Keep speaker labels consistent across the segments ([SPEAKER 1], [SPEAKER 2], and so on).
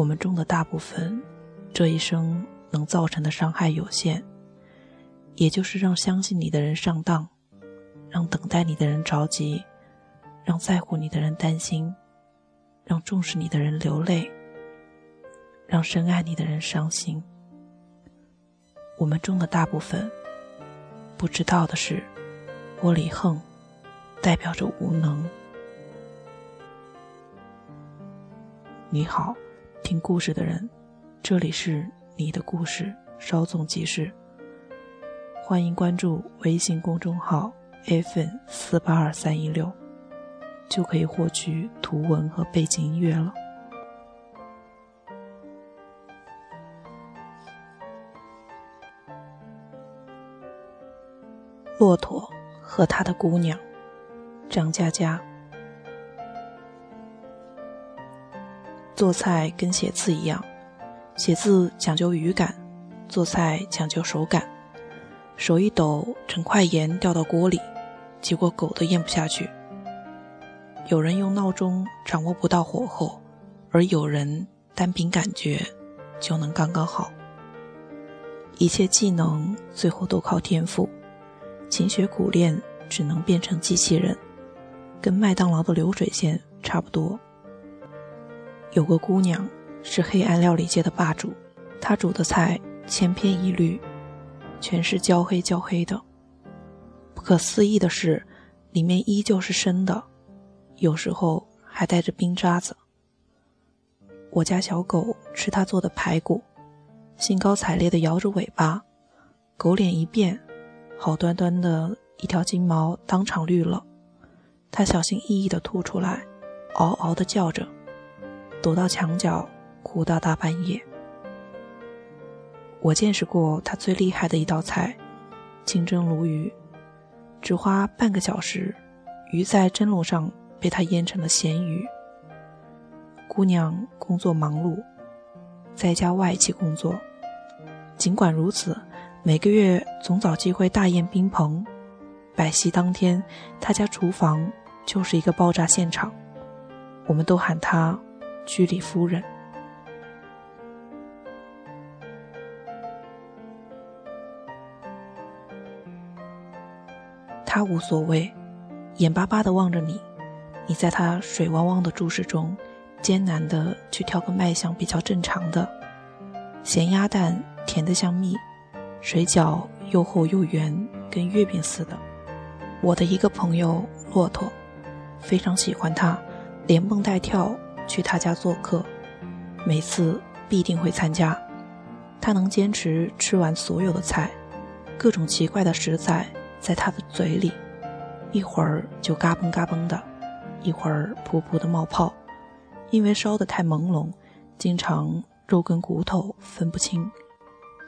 [SPEAKER 1] 我们中的大部分，这一生能造成的伤害有限，也就是让相信你的人上当，让等待你的人着急，让在乎你的人担心，让重视你的人流泪，让深爱你的人伤心。我们中的大部分，不知道的是，窝里横，代表着无能。你好，听故事的人，这里是你的故事，稍纵即逝。欢迎关注微信公众号 “fn 四八二三一六”，就可以获取图文和背景音乐了。骆驼和他的姑娘，张嘉佳。做菜跟写字一样，写字讲究语感，做菜讲究手感。手一抖，整块盐掉到锅里，结果狗都咽不下去。有人用闹钟掌握不到火候，而有人单凭感觉就能刚刚好。一切技能最后都靠天赋，勤学苦练只能变成机器人，跟麦当劳的流水线差不多。有个姑娘是黑暗料理界的霸主，她煮的菜千篇一律，全是焦黑焦黑的。不可思议的是，里面依旧是生的，有时候还带着冰渣子。我家小狗吃她做的排骨，兴高采烈地摇着尾巴，狗脸一变，好端端的一条金毛当场绿了，它小心翼翼地吐出来，嗷嗷地叫着。躲到墙角，哭到大半夜。我见识过他最厉害的一道菜——清蒸鲈鱼，只花半个小时，鱼在蒸笼上被他腌成了咸鱼。姑娘工作忙碌，在家外企工作，尽管如此，每个月总找机会大宴宾朋。摆席当天，他家厨房就是一个爆炸现场，我们都喊他。居里夫人，他无所谓，眼巴巴的望着你，你在他水汪汪的注视中，艰难的去挑个卖相比较正常的，咸鸭蛋甜的像蜜，水饺又厚又圆，跟月饼似的。我的一个朋友骆驼，非常喜欢他，连蹦带跳。去他家做客，每次必定会参加。他能坚持吃完所有的菜，各种奇怪的食材在他的嘴里，一会儿就嘎嘣嘎嘣的，一会儿噗噗的冒泡。因为烧得太朦胧，经常肉跟骨头分不清，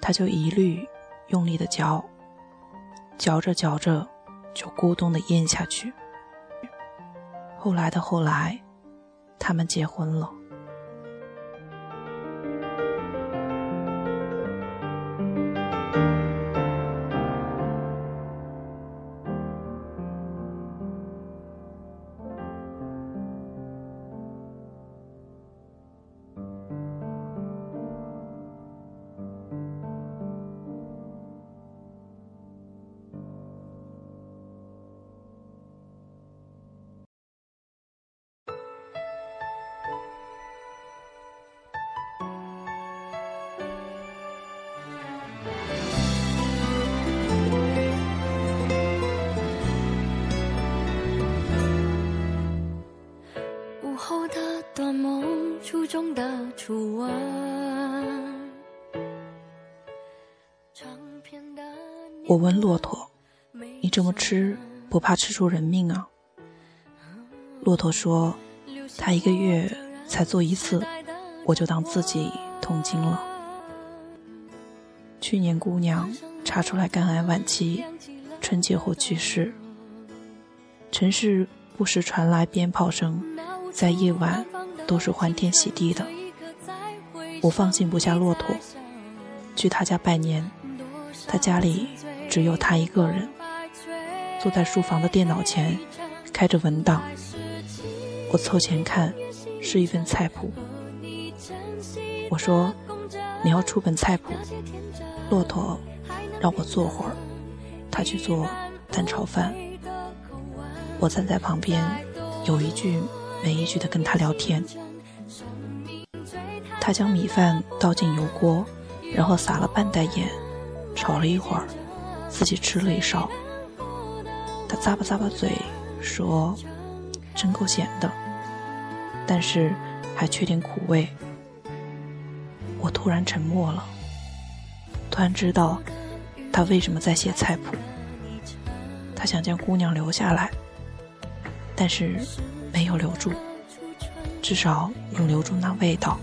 [SPEAKER 1] 他就一律用力的嚼，嚼着嚼着就咕咚的咽下去。后来的后来。他们结婚了。我问骆驼：“你这么吃，不怕吃出人命啊？”骆驼说：“他一个月才做一次，我就当自己痛经了。”去年姑娘查出来肝癌晚期，春节后去世。城市不时传来鞭炮声，在夜晚都是欢天喜地的。我放心不下骆驼，去他家拜年。他家里只有他一个人，坐在书房的电脑前，开着文档。我凑前看，是一份菜谱，我说：“你要出本菜谱。”骆驼让我坐会儿，他去做蛋炒饭。我站在旁边，有一句没一句的跟他聊天。他将米饭倒进油锅，然后撒了半袋盐，炒了一会儿，自己吃了一勺。他咂巴咂巴嘴，说：“真够咸的，但是还缺点苦味。”我突然沉默了，突然知道他为什么在写菜谱。他想将姑娘留下来，但是没有留住，至少能留住那味道。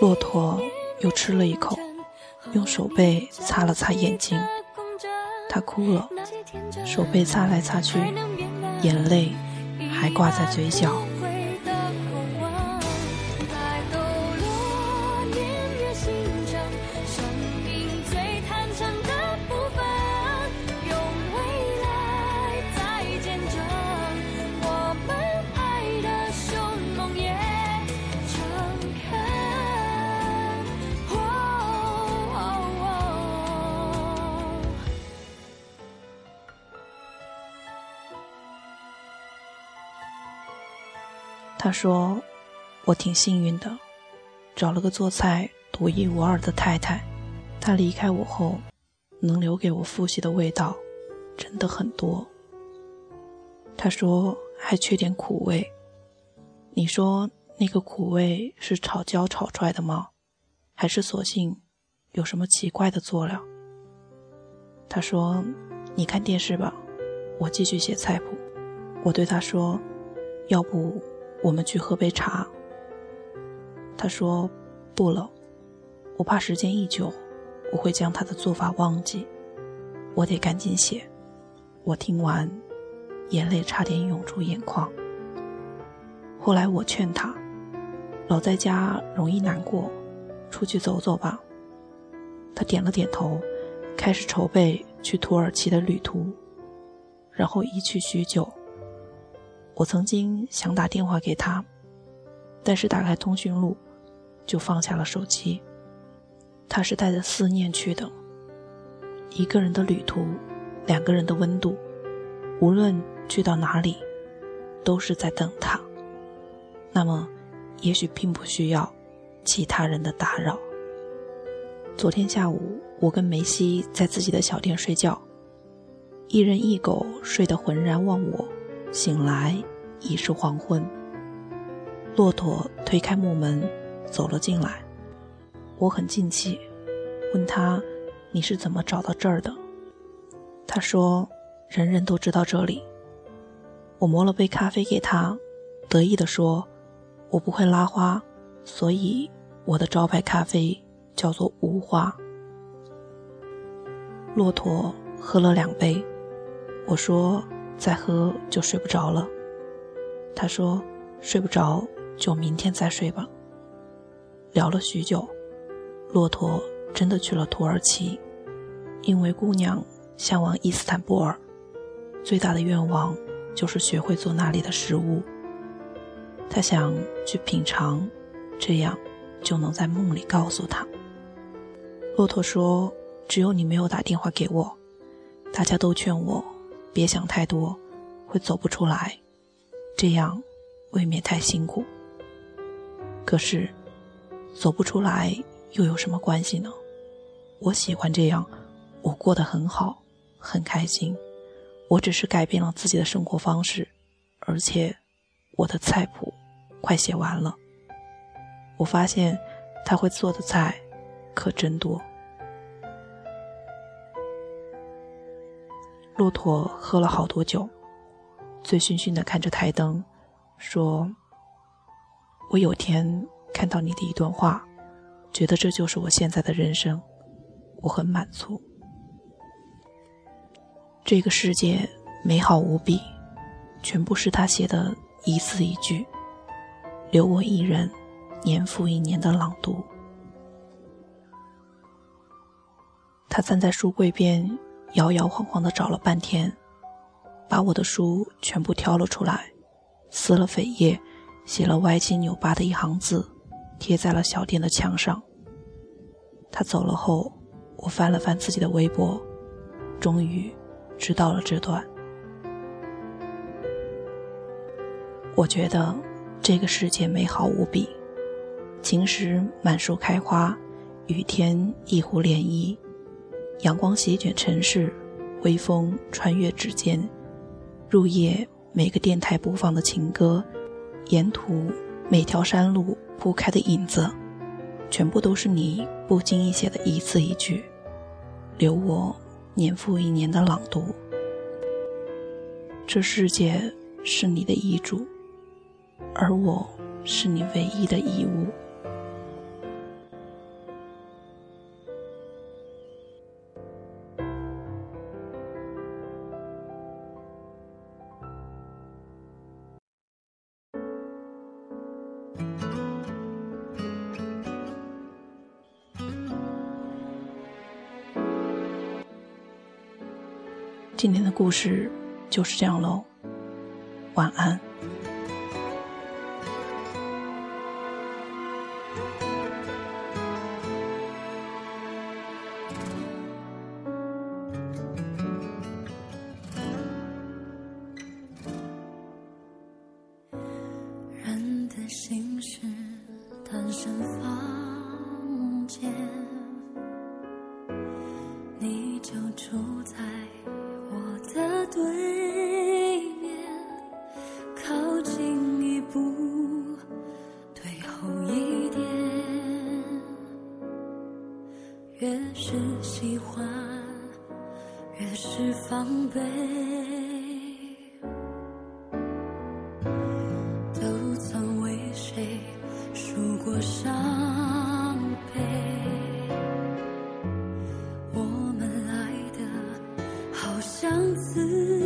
[SPEAKER 1] 骆驼又吃了一口，用手背擦了擦眼睛，他哭了，手背擦来擦去，眼泪还挂在嘴角。他说：“我挺幸运的，找了个做菜独一无二的太太。她离开我后，能留给我复习的味道，真的很多。”他说：“还缺点苦味。你说那个苦味是炒焦炒出来的吗？还是索性有什么奇怪的佐料？”他说：“你看电视吧，我继续写菜谱。”我对他说：“要不……”我们去喝杯茶。他说：“不了，我怕时间一久，我会将他的做法忘记。我得赶紧写。”我听完，眼泪差点涌出眼眶。后来我劝他：“老在家容易难过，出去走走吧。”他点了点头，开始筹备去土耳其的旅途，然后一去许久。我曾经想打电话给他，但是打开通讯录，就放下了手机。他是带着思念去的，一个人的旅途，两个人的温度，无论去到哪里，都是在等他。那么，也许并不需要其他人的打扰。昨天下午，我跟梅西在自己的小店睡觉，一人一狗睡得浑然忘我。醒来已是黄昏。骆驼推开木门，走了进来。我很惊奇，问他：“你是怎么找到这儿的？”他说：“人人都知道这里。”我磨了杯咖啡给他，得意地说：“我不会拉花，所以我的招牌咖啡叫做无花。”骆驼喝了两杯，我说。再喝就睡不着了，他说：“睡不着就明天再睡吧。”聊了许久，骆驼真的去了土耳其，因为姑娘向往伊斯坦布尔，最大的愿望就是学会做那里的食物。他想去品尝，这样就能在梦里告诉他。骆驼说：“只有你没有打电话给我，大家都劝我别想太多，会走不出来，这样未免太辛苦。可是，走不出来又有什么关系呢？我喜欢这样，我过得很好，很开心。我只是改变了自己的生活方式，而且我的菜谱快写完了。我发现他会做的菜可真多。”骆驼喝了好多酒，醉醺醺的看着台灯，说：“我有天看到你的一段话，觉得这就是我现在的人生，我很满足。这个世界美好无比，全部是他写的一字一句，留我一人，年复一年的朗读。”他站在书柜边。摇摇晃晃的找了半天，把我的书全部挑了出来，撕了扉页，写了歪七扭八的一行字，贴在了小店的墙上。他走了后，我翻了翻自己的微博，终于知道了这段。我觉得这个世界美好无比，晴时满树开花，雨天一湖涟漪。阳光席卷城市，微风穿越指尖。入夜，每个电台播放的情歌，沿途每条山路铺开的影子，全部都是你不经意写的一字一句，留我年复一年的朗读。这世界是你的遗嘱，而我是你唯一的遗物。今天的故事就是这样喽，晚安。
[SPEAKER 2] 人的心事，单身房间，你就住在。防备。都曾为谁数过伤悲？我们来的好相似